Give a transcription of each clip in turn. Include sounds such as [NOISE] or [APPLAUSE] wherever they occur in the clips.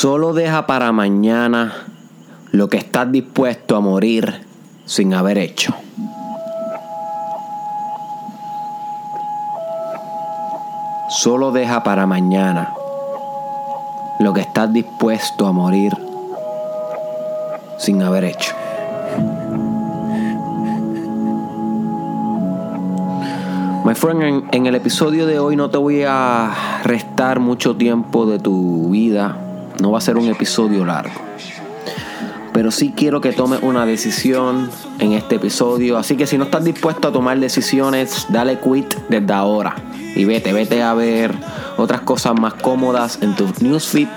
Solo deja para mañana lo que estás dispuesto a morir sin haber hecho. Solo deja para mañana lo que estás dispuesto a morir sin haber hecho. My friend, en, en, el episodio de hoy no te voy a restar mucho tiempo de tu vida. No va a ser un episodio largo. Pero sí quiero que tomes una decisión en este episodio. Así que si no estás dispuesto a tomar decisiones, dale quit desde ahora. Y vete, vete a ver otras cosas más cómodas en tu newsfeed,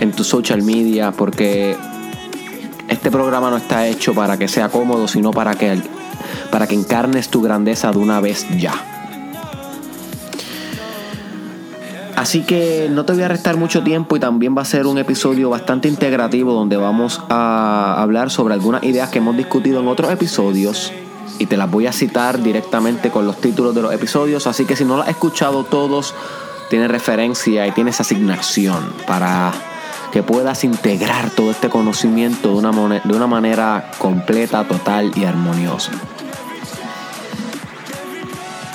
en tu social media, porque este programa no está hecho para que sea cómodo, sino para que para que encarnes tu grandeza de una vez ya. Así que no te voy a restar mucho tiempo y también va a ser un episodio bastante integrativo donde vamos a hablar sobre algunas ideas que hemos discutido en otros episodios y te las voy a citar directamente con los títulos de los episodios. Así que si no las has escuchado todos, tienes referencia y tienes asignación para que puedas integrar todo este conocimiento de una, de una manera completa, total y armoniosa.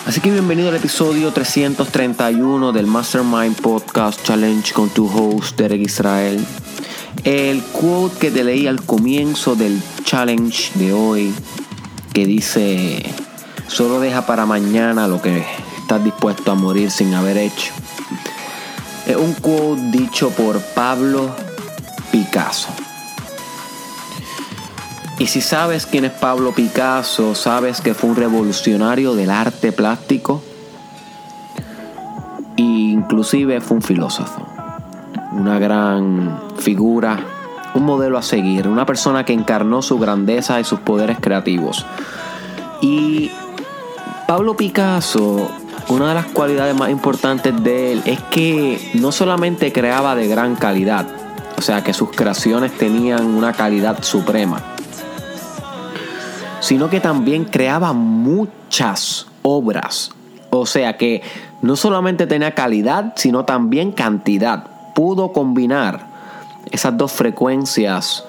Así que bienvenido al episodio 331 del Mastermind Podcast Challenge con tu host Derek Israel. El quote que te leí al comienzo del challenge de hoy, que dice, solo deja para mañana lo que estás dispuesto a morir sin haber hecho. Es un quote dicho por Pablo Picasso. Y si sabes quién es Pablo Picasso, sabes que fue un revolucionario del arte plástico e inclusive fue un filósofo, una gran figura, un modelo a seguir, una persona que encarnó su grandeza y sus poderes creativos. Y Pablo Picasso, una de las cualidades más importantes de él es que no solamente creaba de gran calidad, o sea que sus creaciones tenían una calidad suprema, sino que también creaba muchas obras. O sea que no solamente tenía calidad, sino también cantidad. Pudo combinar esas dos frecuencias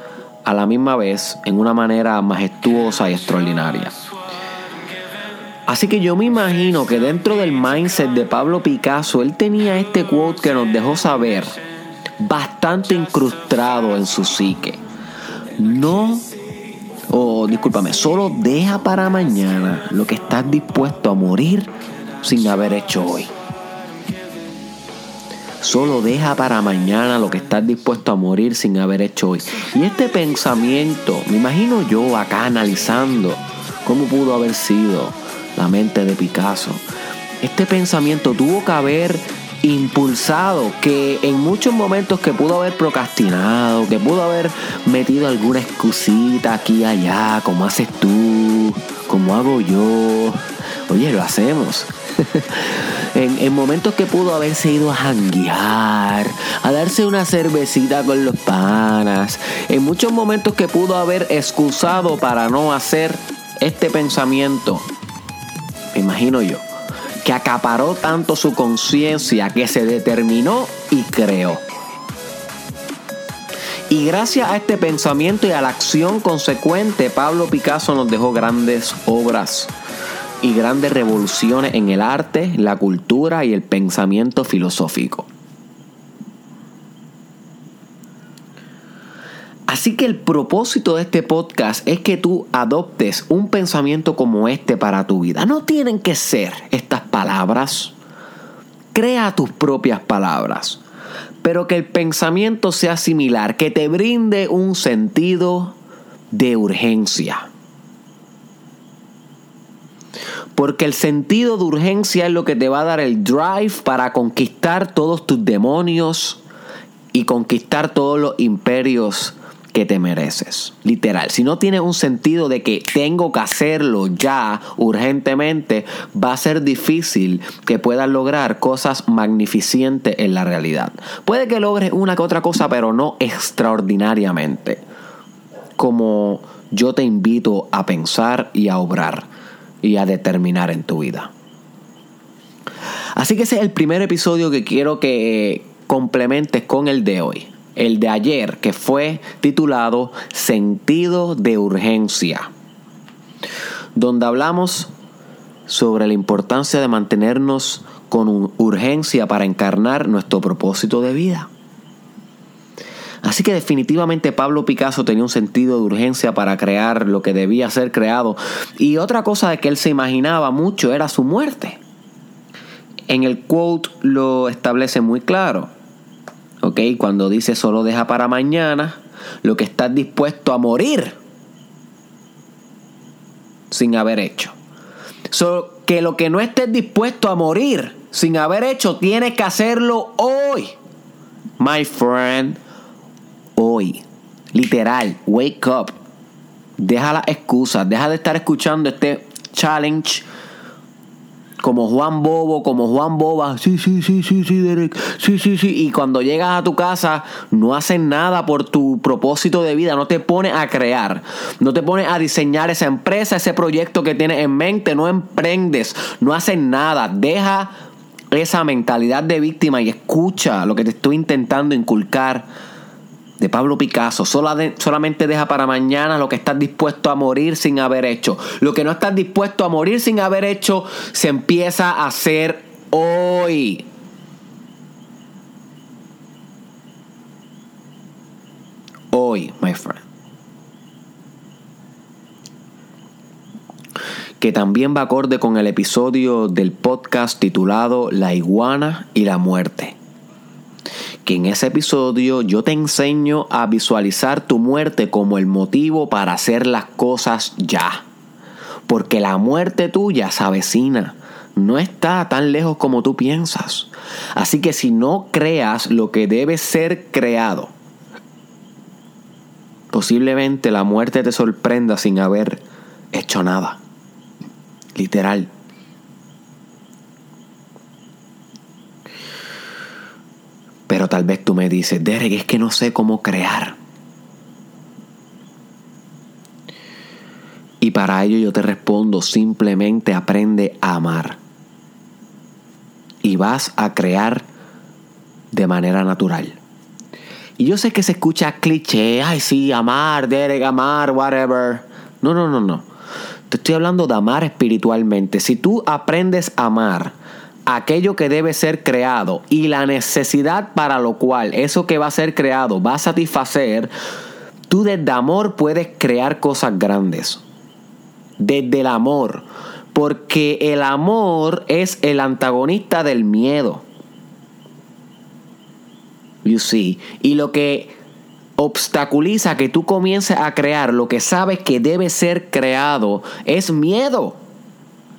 a la misma vez en una manera majestuosa y extraordinaria. Así que yo me imagino que dentro del mindset de Pablo Picasso, él tenía este quote que nos dejó saber, bastante incrustado en su psique. No o discúlpame, solo deja para mañana lo que estás dispuesto a morir sin haber hecho hoy. Solo deja para mañana lo que estás dispuesto a morir sin haber hecho hoy. Y este pensamiento, me imagino yo acá analizando cómo pudo haber sido la mente de Picasso. Este pensamiento tuvo que haber impulsado, que en muchos momentos que pudo haber procrastinado, que pudo haber metido alguna excusita aquí y allá, como haces tú, como hago yo. Oye, lo hacemos. [LAUGHS] en, en, momentos que pudo haberse ido a janguear, a darse una cervecita con los panas, en muchos momentos que pudo haber excusado para no hacer este pensamiento, me imagino yo que acaparó tanto su conciencia que se determinó y creó. Y gracias a este pensamiento y a la acción consecuente, Pablo Picasso nos dejó grandes obras y grandes revoluciones en el arte, la cultura y el pensamiento filosófico. Así que el propósito de este podcast es que tú adoptes un pensamiento como este para tu vida. No tienen que ser estas palabras. Crea tus propias palabras. Pero que el pensamiento sea similar, que te brinde un sentido de urgencia. Porque el sentido de urgencia es lo que te va a dar el drive para conquistar todos tus demonios y conquistar todos los imperios que te mereces. Literal. Si no tienes un sentido de que tengo que hacerlo ya urgentemente, va a ser difícil que puedas lograr cosas magnificentes en la realidad. Puede que logres una que otra cosa, pero no extraordinariamente. Como yo te invito a pensar y a obrar y a determinar en tu vida. Así que ese es el primer episodio que quiero que complementes con el de hoy el de ayer, que fue titulado Sentido de Urgencia, donde hablamos sobre la importancia de mantenernos con urgencia para encarnar nuestro propósito de vida. Así que definitivamente Pablo Picasso tenía un sentido de urgencia para crear lo que debía ser creado. Y otra cosa de que él se imaginaba mucho era su muerte. En el quote lo establece muy claro. ¿Ok? Cuando dice solo deja para mañana lo que estás dispuesto a morir sin haber hecho. So, que lo que no estés dispuesto a morir sin haber hecho, tienes que hacerlo hoy. My friend, hoy. Literal, wake up. Deja las excusas, deja de estar escuchando este challenge como Juan Bobo, como Juan Boba, sí, sí, sí, sí, sí, Derek, sí, sí, sí. Y cuando llegas a tu casa, no haces nada por tu propósito de vida, no te pones a crear, no te pones a diseñar esa empresa, ese proyecto que tienes en mente, no emprendes, no haces nada, deja esa mentalidad de víctima y escucha lo que te estoy intentando inculcar de Pablo Picasso. solamente deja para mañana lo que estás dispuesto a morir sin haber hecho. Lo que no estás dispuesto a morir sin haber hecho se empieza a hacer hoy. Hoy, my friend. Que también va acorde con el episodio del podcast titulado La iguana y la muerte que en ese episodio yo te enseño a visualizar tu muerte como el motivo para hacer las cosas ya. Porque la muerte tuya se avecina, no está tan lejos como tú piensas. Así que si no creas lo que debe ser creado, posiblemente la muerte te sorprenda sin haber hecho nada. Literal. Pero tal vez tú me dices, Derek, es que no sé cómo crear. Y para ello yo te respondo, simplemente aprende a amar. Y vas a crear de manera natural. Y yo sé que se escucha cliché, ay sí, amar, Derek, amar, whatever. No, no, no, no. Te estoy hablando de amar espiritualmente. Si tú aprendes a amar, aquello que debe ser creado y la necesidad para lo cual eso que va a ser creado va a satisfacer, tú desde amor puedes crear cosas grandes. Desde el amor. Porque el amor es el antagonista del miedo. You see. Y lo que obstaculiza que tú comiences a crear lo que sabes que debe ser creado es miedo.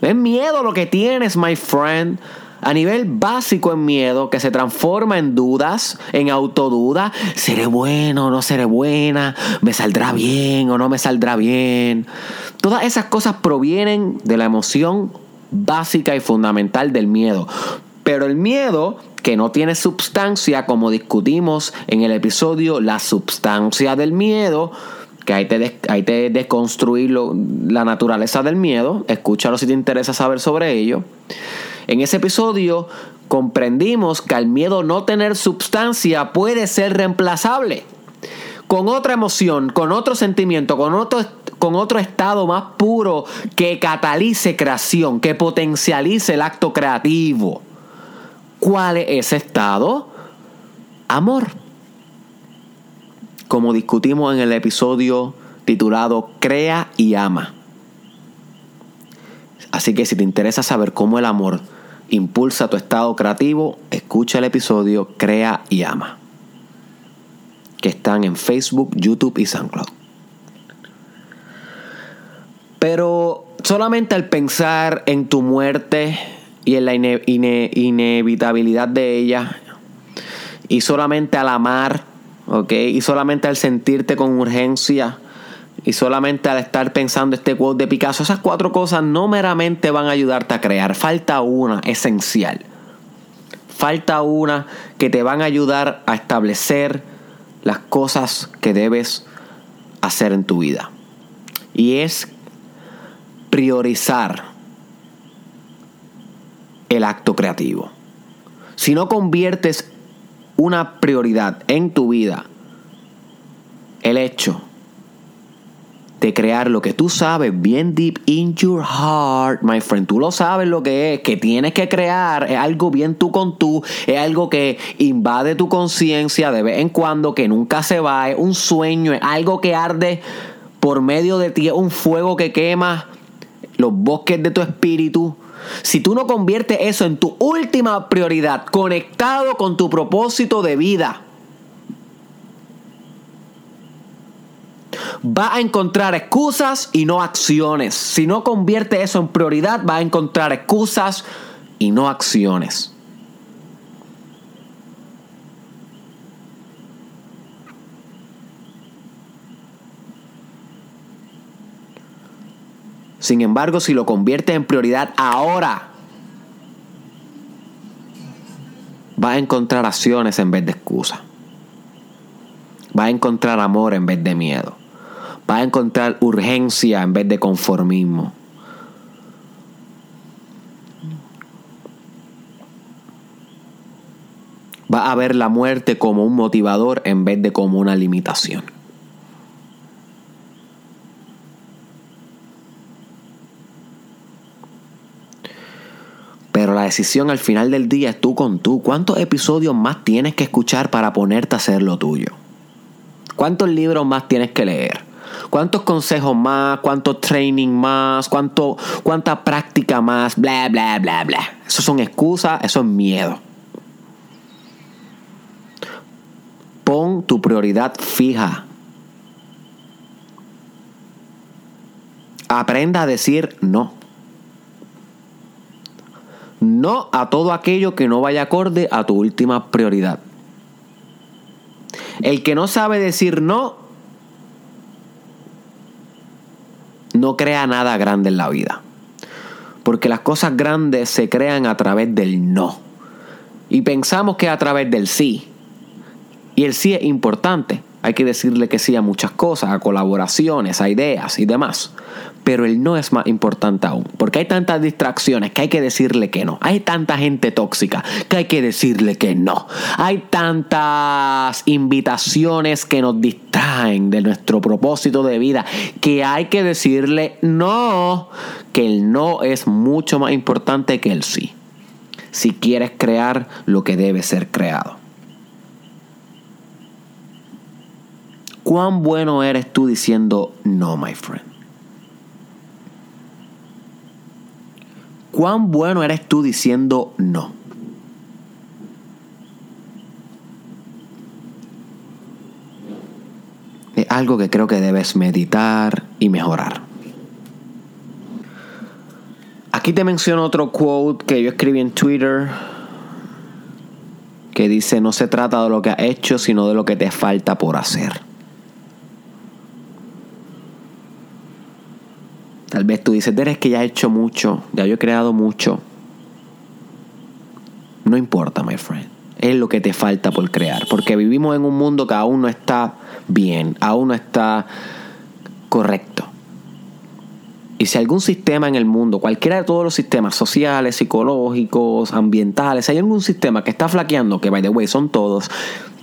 Es miedo lo que tienes, my friend. A nivel básico en miedo que se transforma en dudas, en autoduda. ¿Seré bueno o no seré buena? ¿Me saldrá bien o no me saldrá bien? Todas esas cosas provienen de la emoción básica y fundamental del miedo. Pero el miedo que no tiene sustancia, como discutimos en el episodio La sustancia del miedo, que hay que hay te desconstruir la naturaleza del miedo. Escúchalo si te interesa saber sobre ello. En ese episodio comprendimos que al miedo no tener sustancia puede ser reemplazable con otra emoción, con otro sentimiento, con otro, con otro estado más puro que catalice creación, que potencialice el acto creativo. ¿Cuál es ese estado? Amor como discutimos en el episodio titulado Crea y ama. Así que si te interesa saber cómo el amor impulsa tu estado creativo, escucha el episodio Crea y ama, que están en Facebook, YouTube y SoundCloud. Pero solamente al pensar en tu muerte y en la inevitabilidad de ella, y solamente al amar ¿ok? Y solamente al sentirte con urgencia y solamente al estar pensando este quote de Picasso, esas cuatro cosas no meramente van a ayudarte a crear, falta una esencial. Falta una que te van a ayudar a establecer las cosas que debes hacer en tu vida. Y es priorizar el acto creativo. Si no conviertes una prioridad en tu vida el hecho de crear lo que tú sabes bien deep in your heart, my friend. Tú lo sabes lo que es, que tienes que crear, es algo bien tú con tú, es algo que invade tu conciencia de vez en cuando, que nunca se va, es un sueño, es algo que arde por medio de ti, es un fuego que quema los bosques de tu espíritu. Si tú no conviertes eso en tu última prioridad, conectado con tu propósito de vida, va a encontrar excusas y no acciones. Si no convierte eso en prioridad, va a encontrar excusas y no acciones. Sin embargo, si lo convierte en prioridad ahora, va a encontrar acciones en vez de excusas. Va a encontrar amor en vez de miedo va a encontrar urgencia en vez de conformismo. Va a ver la muerte como un motivador en vez de como una limitación. Decisión al final del día es tú con tú. ¿Cuántos episodios más tienes que escuchar para ponerte a hacer lo tuyo? ¿Cuántos libros más tienes que leer? ¿Cuántos consejos más? ¿Cuánto training más? ¿Cuánto, ¿Cuánta práctica más? Bla, bla, bla, bla. Eso son excusas, eso es miedo. Pon tu prioridad fija. Aprenda a decir no. No a todo aquello que no vaya acorde a tu última prioridad. El que no sabe decir no no crea nada grande en la vida. Porque las cosas grandes se crean a través del no. Y pensamos que a través del sí. Y el sí es importante. Hay que decirle que sí a muchas cosas, a colaboraciones, a ideas y demás. Pero el no es más importante aún. Porque hay tantas distracciones que hay que decirle que no. Hay tanta gente tóxica que hay que decirle que no. Hay tantas invitaciones que nos distraen de nuestro propósito de vida que hay que decirle no. Que el no es mucho más importante que el sí. Si quieres crear lo que debe ser creado. ¿Cuán bueno eres tú diciendo no, my friend? ¿Cuán bueno eres tú diciendo no? Es algo que creo que debes meditar y mejorar. Aquí te menciono otro quote que yo escribí en Twitter que dice, no se trata de lo que has hecho, sino de lo que te falta por hacer. Tal vez tú dices, Derek, que ya he hecho mucho, ya yo he creado mucho. No importa, my friend. Es lo que te falta por crear. Porque vivimos en un mundo que aún no está bien, aún no está correcto. Y si algún sistema en el mundo, cualquiera de todos los sistemas sociales, psicológicos, ambientales, hay algún sistema que está flaqueando, que by the way son todos,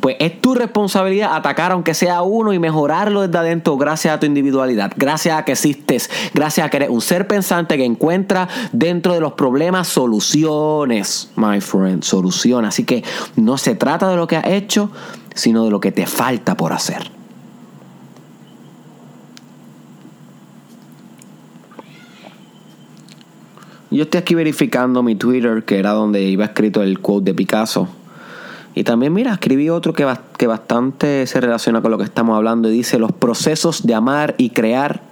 pues es tu responsabilidad atacar aunque sea uno y mejorarlo desde adentro gracias a tu individualidad, gracias a que existes, gracias a que eres un ser pensante que encuentra dentro de los problemas soluciones, my friend, soluciones. Así que no se trata de lo que has hecho, sino de lo que te falta por hacer. Yo estoy aquí verificando mi Twitter, que era donde iba escrito el quote de Picasso y también, mira, escribí otro que, que bastante se relaciona con lo que estamos hablando y dice, los procesos de amar y crear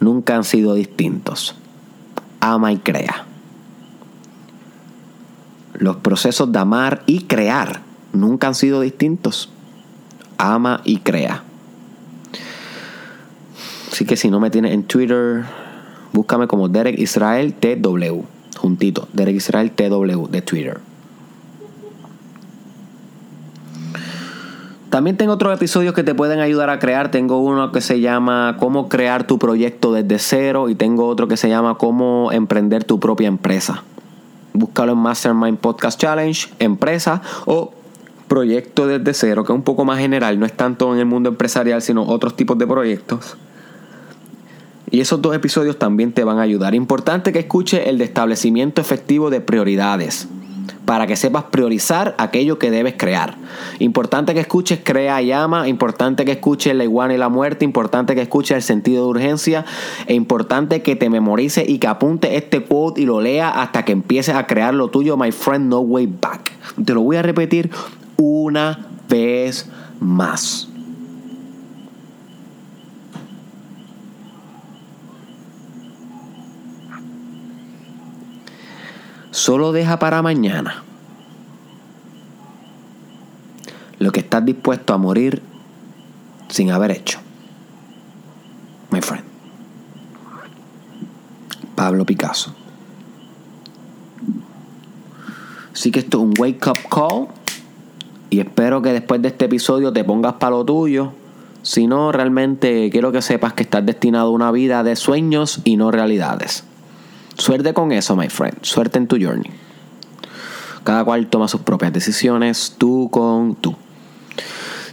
nunca han sido distintos. Ama y crea. Los procesos de amar y crear nunca han sido distintos. Ama y crea. Así que si no me tienes en Twitter, búscame como Derek Israel TW. Juntito, Derek Israel TW de Twitter. También tengo otros episodios que te pueden ayudar a crear. Tengo uno que se llama Cómo crear tu proyecto desde cero y tengo otro que se llama Cómo emprender tu propia empresa. Búscalo en Mastermind Podcast Challenge, empresa o proyecto desde cero, que es un poco más general, no es tanto en el mundo empresarial, sino otros tipos de proyectos. Y esos dos episodios también te van a ayudar. Importante que escuche el de establecimiento efectivo de prioridades para que sepas priorizar aquello que debes crear. Importante que escuches Crea y Ama, importante que escuches La iguana y la muerte, importante que escuches el sentido de urgencia, e importante que te memorice y que apunte este quote y lo lea hasta que empieces a crear lo tuyo, my friend, no way back. Te lo voy a repetir una vez más. Solo deja para mañana lo que estás dispuesto a morir sin haber hecho. My friend. Pablo Picasso. Así que esto es un wake up call. Y espero que después de este episodio te pongas para lo tuyo. Si no, realmente quiero que sepas que estás destinado a una vida de sueños y no realidades. Suerte con eso, my friend. Suerte en tu journey. Cada cual toma sus propias decisiones, tú con tú.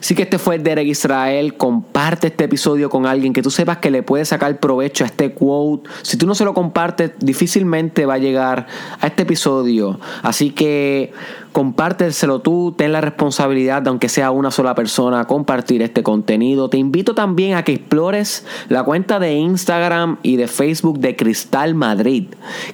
Así que este fue Derek Israel. Comparte este episodio con alguien que tú sepas que le puede sacar provecho a este quote. Si tú no se lo compartes, difícilmente va a llegar a este episodio. Así que compárteselo tú, ten la responsabilidad de aunque sea una sola persona compartir este contenido. Te invito también a que explores la cuenta de Instagram y de Facebook de Cristal Madrid,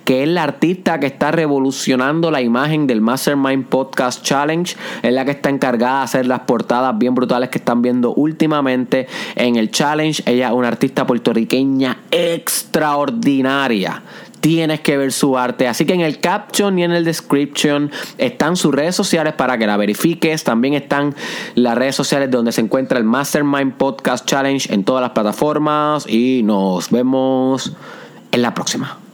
que es la artista que está revolucionando la imagen del Mastermind Podcast Challenge, es la que está encargada de hacer las portadas bien brutales que están viendo últimamente en el challenge. Ella es una artista puertorriqueña extraordinaria tienes que ver su arte. Así que en el caption y en el description están sus redes sociales para que la verifiques. También están las redes sociales donde se encuentra el Mastermind Podcast Challenge en todas las plataformas. Y nos vemos en la próxima.